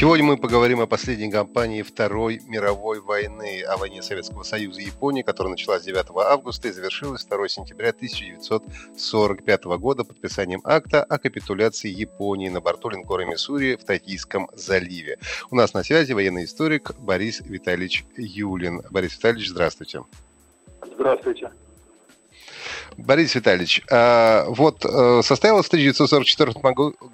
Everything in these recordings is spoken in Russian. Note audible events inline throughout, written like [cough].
Сегодня мы поговорим о последней кампании Второй мировой войны, о войне Советского Союза и Японии, которая началась 9 августа и завершилась 2 сентября 1945 года подписанием акта о капитуляции Японии на борту линкора Миссури в Токийском заливе. У нас на связи военный историк Борис Витальевич Юлин. Борис Витальевич, здравствуйте. Здравствуйте. Борис Витальевич, а, вот э, состоялась в 1944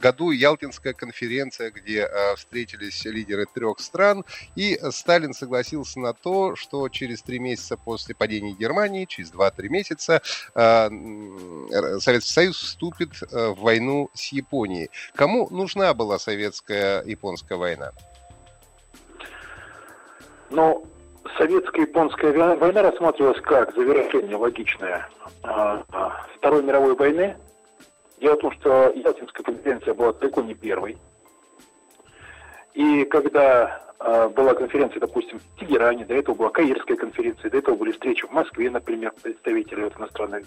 году Ялтинская конференция, где э, встретились лидеры трех стран, и Сталин согласился на то, что через три месяца после падения Германии, через два-три месяца, э, Советский Союз вступит в войну с Японией. Кому нужна была советская японская война? Ну, советско-японская война рассматривалась как завершение логичное а, а, Второй мировой войны. Дело в том, что Ялтинская конференция была далеко не первой. И когда э, была конференция, допустим, в Тегеране, до этого была Каирская конференция, до этого были встречи в Москве, например, представителей вот, иностранных,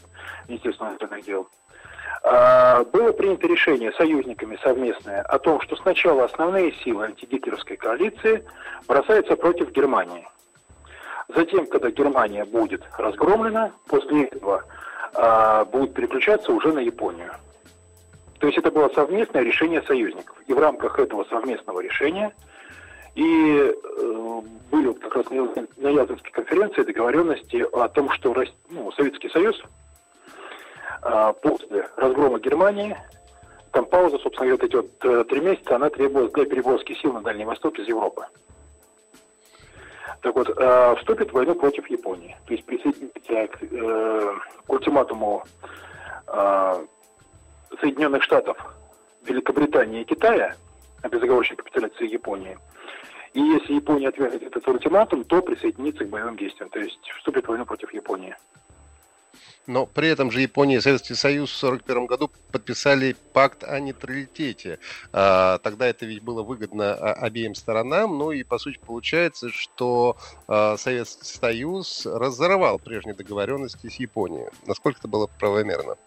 Министерства иностранных дел, было принято решение союзниками совместное о том, что сначала основные силы антигитлеровской коалиции бросаются против Германии – Затем, когда Германия будет разгромлена, после этого э, будет переключаться уже на Японию. То есть это было совместное решение союзников. И в рамках этого совместного решения и э, были как раз на Ялтинской конференции договоренности о том, что ну, Советский Союз э, после разгрома Германии, там пауза, собственно говоря, эти вот э, три месяца, она требовалась для перевозки сил на Дальний Восток из Европы. Так вот, э, вступит в войну против Японии. То есть присоединится к, э, к ультиматуму э, Соединенных Штатов, Великобритании и Китая о безоговорочной капитуляции Японии. И если Япония отвергнет этот ультиматум, то присоединится к боевым действиям, то есть вступит в войну против Японии. Но при этом же Япония и Советский Союз в 1941 году подписали пакт о нейтралитете. А, тогда это ведь было выгодно а, обеим сторонам. Ну и по сути получается, что а, Советский Союз разорвал прежние договоренности с Японией. Насколько это было правомерно?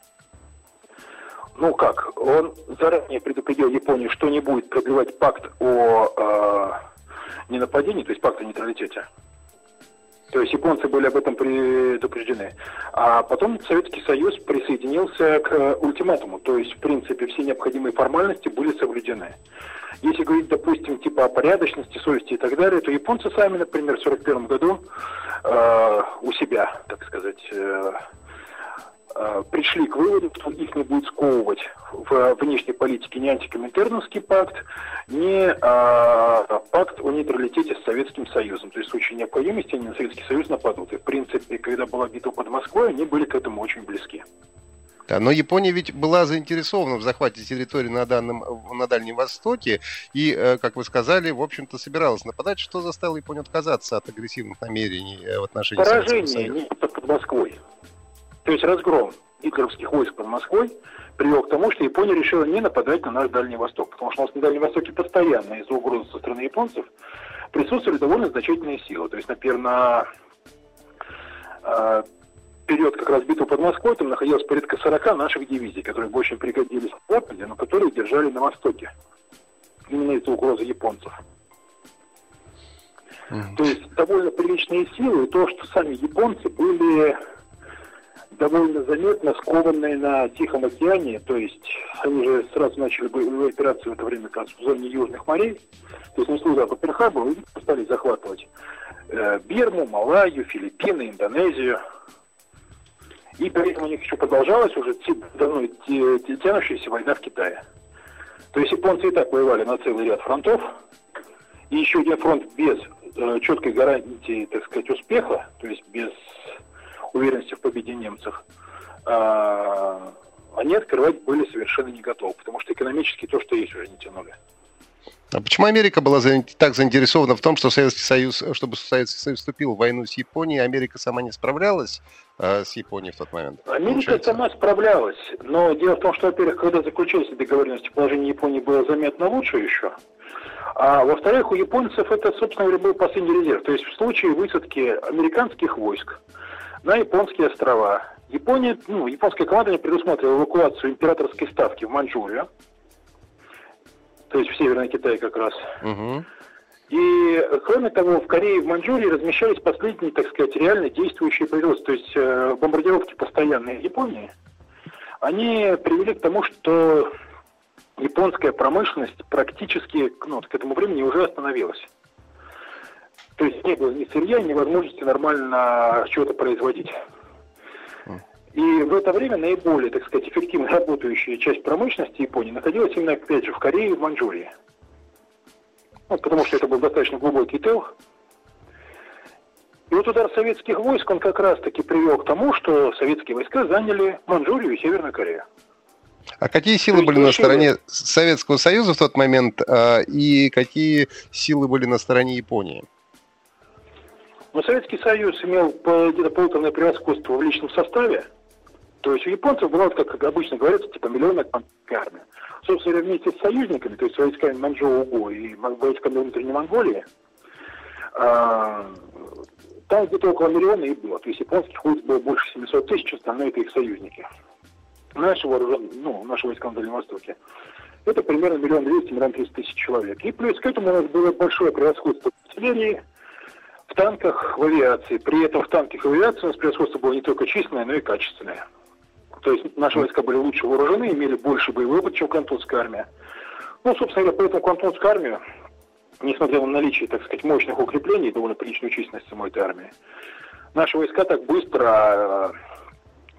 Ну как, он заранее предупредил Японию, что не будет продлевать пакт о э, ненападении, то есть пакт о нейтралитете. То есть японцы были об этом предупреждены. А потом Советский Союз присоединился к ультиматуму. То есть, в принципе, все необходимые формальности были соблюдены. Если говорить, допустим, типа о порядочности, совести и так далее, то японцы сами, например, в 1941 году э, у себя, так сказать, э, Э, пришли к выводу, что их не будет сковывать в внешней политике ни антикоминтерновский пакт, ни а, пакт о нейтралитете с Советским Союзом. То есть в случае необходимости они на Советский Союз нападут. И в принципе, когда была битва под Москвой, они были к этому очень близки. Да, но Япония ведь была заинтересована в захвате территории на, данном, на Дальнем Востоке и, э, как вы сказали, в общем-то собиралась нападать. Что заставило Японию отказаться от агрессивных намерений э, в отношении Поражение Советского Союза? не под Москвой. То есть разгром гитлеровских войск под Москвой привел к тому, что Япония решила не нападать на наш Дальний Восток. Потому что у нас на Дальнем Востоке постоянно из-за угрозы со стороны японцев присутствовали довольно значительные силы. То есть, например, на э, период как раз битвы под Москвой там находилось порядка 40 наших дивизий, которые бы очень пригодились в Западе, но которые держали на Востоке. Именно из-за угрозы японцев. Mm-hmm. То есть довольно приличные силы, и то, что сами японцы были довольно заметно скованные на Тихом океане, то есть они же сразу начали боевую операцию в это время как раз в зоне Южных морей, то есть несли запад Перхабу и стали захватывать э, Бирму, Малайю, Филиппины, Индонезию. И при этом у них еще продолжалась уже давно тянущаяся война в Китае. То есть японцы и так воевали на целый ряд фронтов, и еще один фронт без э, четкой гарантии, так сказать, успеха, то есть без уверенности в победе немцев, они открывать были совершенно не готовы, потому что экономически то, что есть, уже не тянули. А почему Америка была так заинтересована в том, что Советский Союз, чтобы Советский Союз вступил в войну с Японией, Америка сама не справлялась э, с Японией в тот момент? Америка получается? сама справлялась, но дело в том, что, во-первых, когда заключались договоренности, положение Японии было заметно лучше еще, а во-вторых, у японцев это, собственно говоря, был последний резерв. То есть в случае высадки американских войск на японские острова, Япония, ну, японская команда предусматривала эвакуацию императорской ставки в Маньчжурию, то есть в Северный Китай как раз. Угу. И, кроме того, в Корее и в Маньчжурии размещались последние, так сказать, реально действующие производства, то есть э, бомбардировки постоянные Японии. Они привели к тому, что японская промышленность практически ну, к этому времени уже остановилась. То есть не было ни сырья, ни возможности нормально что-то производить. И в это время наиболее, так сказать, эффективно работающая часть промышленности Японии находилась именно, опять же, в Корее и в Маньчжурии. Вот, потому что это был достаточно глубокий тыл. И вот удар советских войск, он как раз-таки привел к тому, что советские войска заняли Маньчжурию и Северную Корею. А какие силы были на стороне Советского Союза в тот момент, а, и какие силы были на стороне Японии? Ну, Советский Союз имел где-то полуторное превосходство в личном составе, то есть у японцев была, как обычно говорится, типа миллионная армия. Собственно, вместе с союзниками, то есть войсками Манчжоу-Уго и войсками внутренней Монголии, а, там где-то около миллиона и было. То есть японских войск было больше 700 тысяч, остальные это их союзники. Наши вооруженные, ну, наши войска на Дальнем Востоке. Это примерно миллион двести, миллион триста тысяч человек. И плюс к этому у нас было большое превосходство артиллерии, в танках, в авиации. При этом в танках и в авиации у нас превосходство было не только численное, но и качественное. То есть наши войска были лучше вооружены, имели больше боевой опыт, чем Кантонская армия. Ну, собственно говоря, поэтому Кантонская армия, несмотря на наличие, так сказать, мощных укреплений, довольно приличную численность самой этой армии, наши войска так быстро э,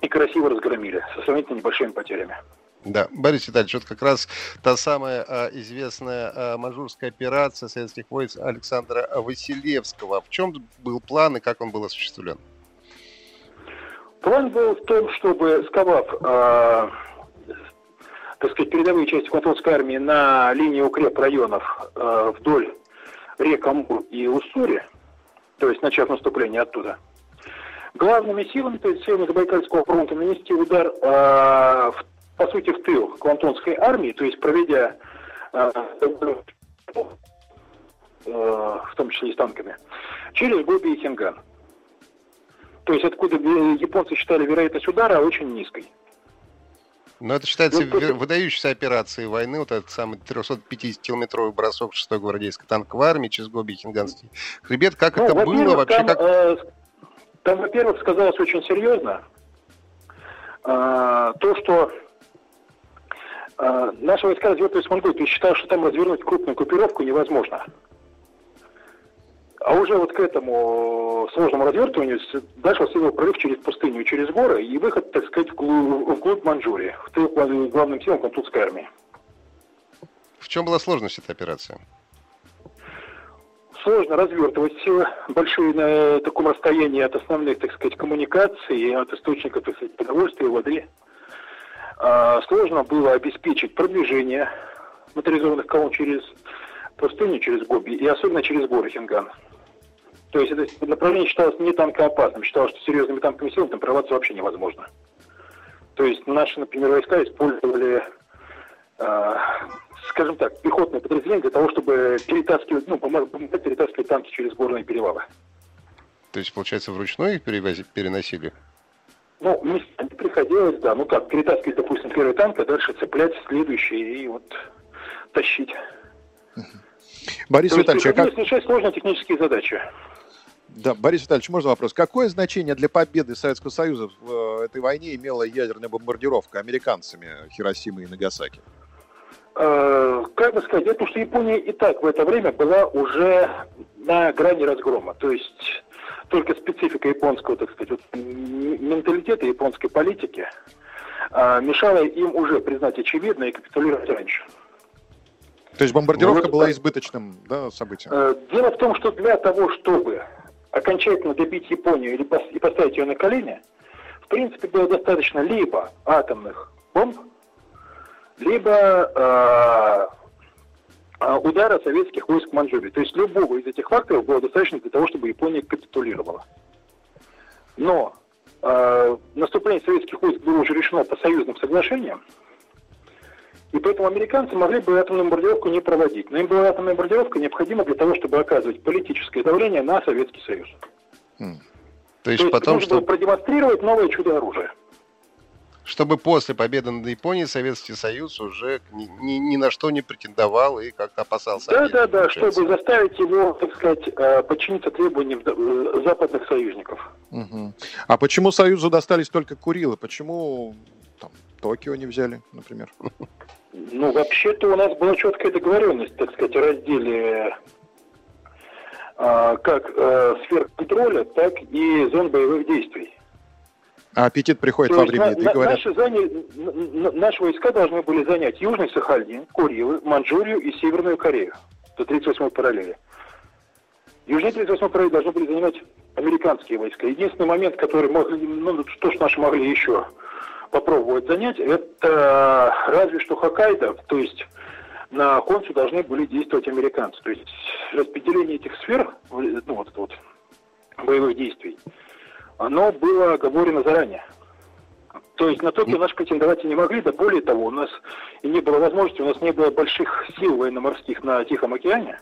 и красиво разгромили, со сравнительно небольшими потерями. Да, Борис Витальевич, вот как раз та самая а, известная а, мажурская операция советских войск Александра Василевского. В чем был план и как он был осуществлен? План был в том, чтобы, сковав, э, так сказать, передовые части Контонской армии на линии укреп районов э, вдоль рек Амур и Уссури, то есть начав наступление оттуда, главными силами, то есть силами Забайкальского фронта, нанести удар, э, в, по сути, в тыл Квантонской армии, то есть проведя э, э, в том числе и с танками, через Гоби и Хинган. То есть откуда японцы считали вероятность удара очень низкой. Но это считается ну, выдающейся операцией войны, вот этот самый 350-километровый бросок 6-й гвардейской танковой армии через Гоби и Хинганский хребет. Как ну, это было вообще? Там, как... э, там, во-первых, сказалось очень серьезно э, то, что э, наши войска развертывались в Монголию. Ты считал, что там развернуть крупную группировку невозможно. А уже вот к этому сложному развертыванию дальше следовал прорыв через пустыню, через горы и выход, так сказать, вглубь, вглубь Маньчжурии, в тыл главным силам Кантутской армии. В чем была сложность этой операции? Сложно развертывать большие на таком расстоянии от основных, так сказать, коммуникаций, от источников, так сказать, продовольствия, воды. А, сложно было обеспечить продвижение моторизованных колонн через пустыню, через Гоби и особенно через горы Хинган. То есть это направление считалось не танкоопасным, считалось, что серьезными танковыми силами там прорваться вообще невозможно. То есть наши, например, войска использовали, э, скажем так, пехотные подразделения для того, чтобы перетаскивать, ну, помогать перетаскивать танки через горные перевалы. То есть, получается, вручную их переносили? Ну, местами приходилось, да. Ну как, перетаскивать, допустим, первый танк, а дальше цеплять следующий и вот тащить. Борис То Витальевич, а как... решать сложные технические задачи. Да, Борис Витальевич, можно вопрос? Какое значение для победы Советского Союза в э, этой войне имела ядерная бомбардировка американцами Хиросимы и Нагасаки? Э, как бы сказать, это что Япония и так в это время была уже на грани разгрома. То есть только специфика японского, так сказать, вот, менталитета японской политики э, мешала им уже признать очевидное и капитулировать раньше. То есть бомбардировка ну, была избыточным да, событием? Дело в том, что для того, чтобы окончательно добить Японию или и поставить ее на колени, в принципе, было достаточно либо атомных бомб, либо э, а, удара советских войск в Манчжурии. То есть любого из этих факторов было достаточно для того, чтобы Япония капитулировала. Но э, наступление советских войск было уже решено по союзным соглашениям, и поэтому американцы могли бы атомную бомбардировку не проводить. Но им была атомная бомбардировка необходима для того, чтобы оказывать политическое давление на Советский Союз. Mm. То есть, То есть потом, нужно что... было продемонстрировать новое чудо оружия чтобы после победы над Японией Советский Союз уже ни, ни, ни на что не претендовал и как-то опасался. Да, да, да, чтобы заставить его, так сказать, э, подчиниться требованиям э, западных союзников. Угу. А почему Союзу достались только Курилы? Почему там, Токио не взяли, например? Ну, вообще-то у нас была четкая договоренность, так сказать, о разделе а, как э, сфер контроля, так и зон боевых действий. А аппетит приходит во время еды, говорят. Наши, заня... наши войска должны были занять Южный Сахалин, Курилы, Манчжурию и Северную Корею до 38-й параллели. Южнее 38-й параллели должны были занимать американские войска. Единственный момент, который могли, ну, что ж наши могли еще попробовать занять, это разве что Хоккайдо, то есть на Хонсу должны были действовать американцы. То есть распределение этих сфер, ну вот вот, боевых действий, оно было оговорено заранее. То есть на Токио наши претендовать не могли, да более того, у нас и не было возможности, у нас не было больших сил военно-морских на Тихом океане.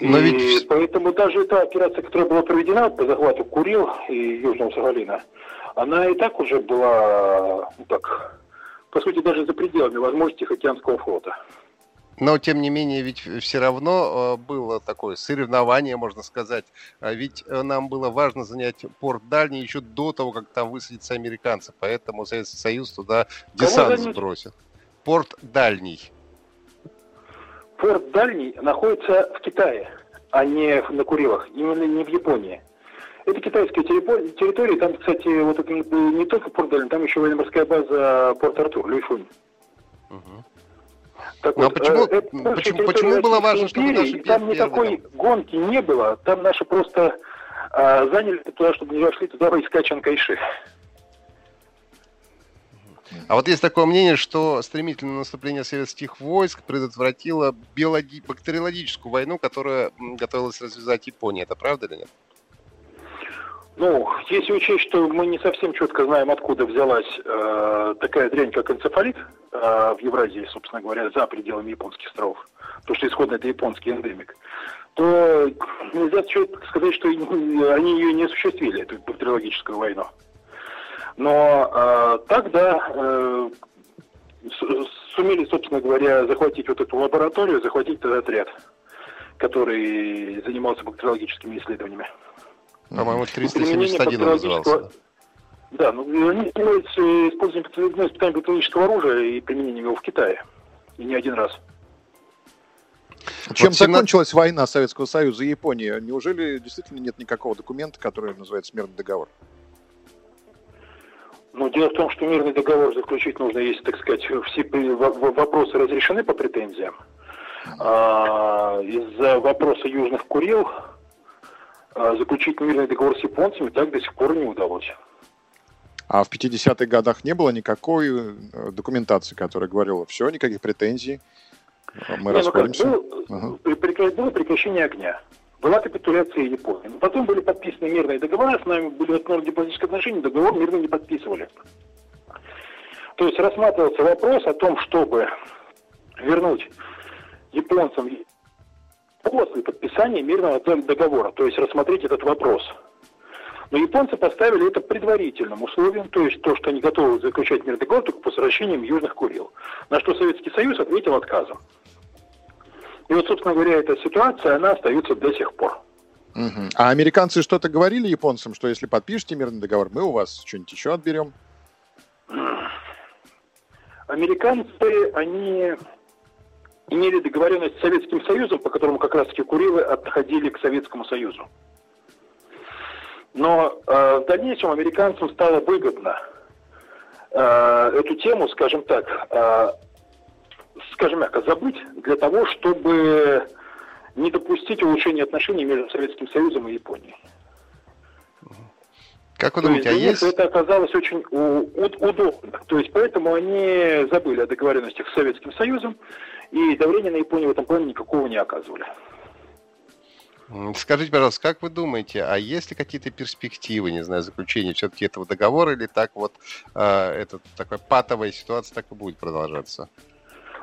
Но и ведь... поэтому даже эта операция, которая была проведена по захвату Курил и Южного Сахалина, она и так уже была, ну так, по сути, даже за пределами возможностей Океанского флота. Но, тем не менее, ведь все равно э, было такое соревнование, можно сказать. А ведь э, нам было важно занять порт дальний еще до того, как там высадятся американцы. Поэтому Советский Союз туда десант сбросил. Порт дальний. Порт дальний находится в Китае, а не на Курилах. Именно не в Японии. Это китайская территория. Там, кстати, вот это не только порт дальний, там еще военно-морская база Порт-Артур, Люйфунь. Угу. Так Но вот, почему, э, это почему, почему было важно, чтобы наши Там никакой гонки не было, там наши просто э, заняли туда, чтобы не вошли туда войска Чанкайши. А вот есть такое мнение, что стремительное наступление советских войск предотвратило биологи- бактериологическую войну, которая готовилась развязать Япония. Это правда или нет? Ну, если учесть, что мы не совсем четко знаем, откуда взялась э, такая дрянь, как энцефалит э, в Евразии, собственно говоря, за пределами японских островов, то, что исходно это японский эндемик, то нельзя сказать, что они ее не осуществили, эту бактериологическую войну. Но э, тогда э, сумели, собственно говоря, захватить вот эту лабораторию, захватить этот отряд, который занимался бактериологическими исследованиями. По-моему, 371 назывался. Да, ну они занимаются использованием ну, испытанием бактериологического оружия и применением его в Китае. И не один раз. Чем вот 17... закончилась война Советского Союза и Японии? Неужели действительно нет никакого документа, который называется мирный договор? Ну, дело в том, что мирный договор заключить нужно, если, так сказать, все вопросы разрешены по претензиям. А, из-за вопроса Южных Курил заключить мирный договор с японцами так до сих пор не удалось. А в 50-х годах не было никакой э, документации, которая говорила, все, никаких претензий, мы не, расходимся. Ну, был, было прекращение огня. Была капитуляция Японии. Но потом были подписаны мирные договора, с нами были отменены дипломатические отношения, договор мирно не подписывали. То есть рассматривался вопрос о том, чтобы вернуть японцам после подписания мирного договора, то есть рассмотреть этот вопрос. Но японцы поставили это предварительным условием, то есть то, что они готовы заключать мирный договор только по возвращением Южных Курил. На что Советский Союз ответил отказом. И вот, собственно говоря, эта ситуация, она остается до сих пор. Угу. А американцы что-то говорили японцам, что если подпишете мирный договор, мы у вас что-нибудь еще отберем? Американцы, они имели договоренность с Советским Союзом, по которому как раз-таки Курилы отходили к Советскому Союзу. Но э, в дальнейшем американцам стало выгодно э, эту тему, скажем так, э, скажем мягко, забыть для того, чтобы не допустить улучшения отношений между Советским Союзом и Японией. Как вы думаете, а есть... Это оказалось очень удобно. То есть поэтому они забыли о договоренностях с Советским Союзом И давление на Японию в этом плане никакого не оказывали. Скажите, пожалуйста, как вы думаете, а есть ли какие-то перспективы, не знаю, заключения все-таки этого договора, или так вот э, эта такая патовая ситуация так и будет продолжаться?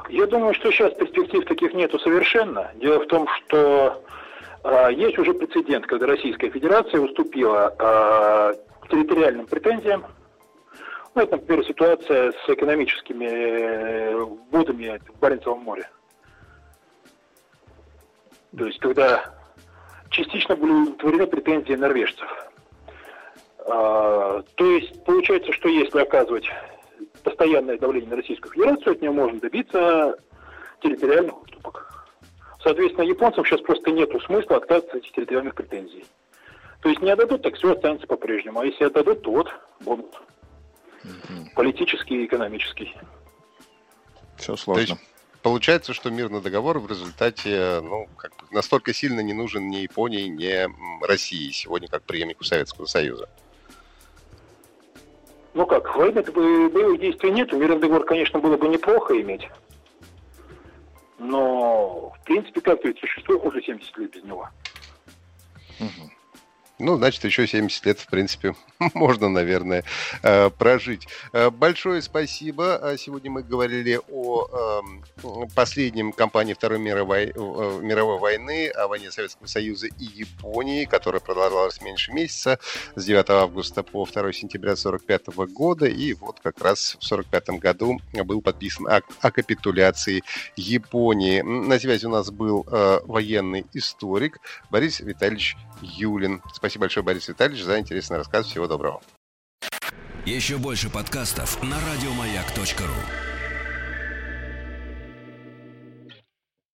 Я думаю, что сейчас перспектив таких нету совершенно. Дело в том, что э, есть уже прецедент, когда Российская Федерация уступила э, территориальным претензиям. Ну, это, например, ситуация с экономическими э, водами в Баренцевом море. То есть, когда частично были удовлетворены претензии норвежцев. А, то есть получается, что если оказывать постоянное давление на Российскую Федерацию, от нее можно добиться территориальных уступок. Соответственно, японцам сейчас просто нет смысла отказываться от территориальных претензий. То есть не отдадут, так все останется по-прежнему. А если отдадут, то вот бонус. Политический и экономический. Все сложно. Получается, что мирный договор в результате ну, как бы настолько сильно не нужен ни Японии, ни России сегодня, как преемнику Советского Союза. Ну как, войны боевых действий нет. Мирный договор, конечно, было бы неплохо иметь. Но, в принципе, как-то ведь существует уже 70 лет без него. Угу. Ну, значит, еще 70 лет, в принципе, [laughs] можно, наверное, э, прожить. Э, большое спасибо. А сегодня мы говорили о эм, последнем кампании Второй мировой, э, мировой войны, о войне Советского Союза и Японии, которая продолжалась меньше месяца, с 9 августа по 2 сентября 1945 года. И вот как раз в 1945 году был подписан акт о капитуляции Японии. На связи у нас был военный историк Борис Витальевич Юлин. Спасибо большое, Борис Витальевич, за интересный рассказ. Всего доброго. Еще больше подкастов на радиомаяк.ру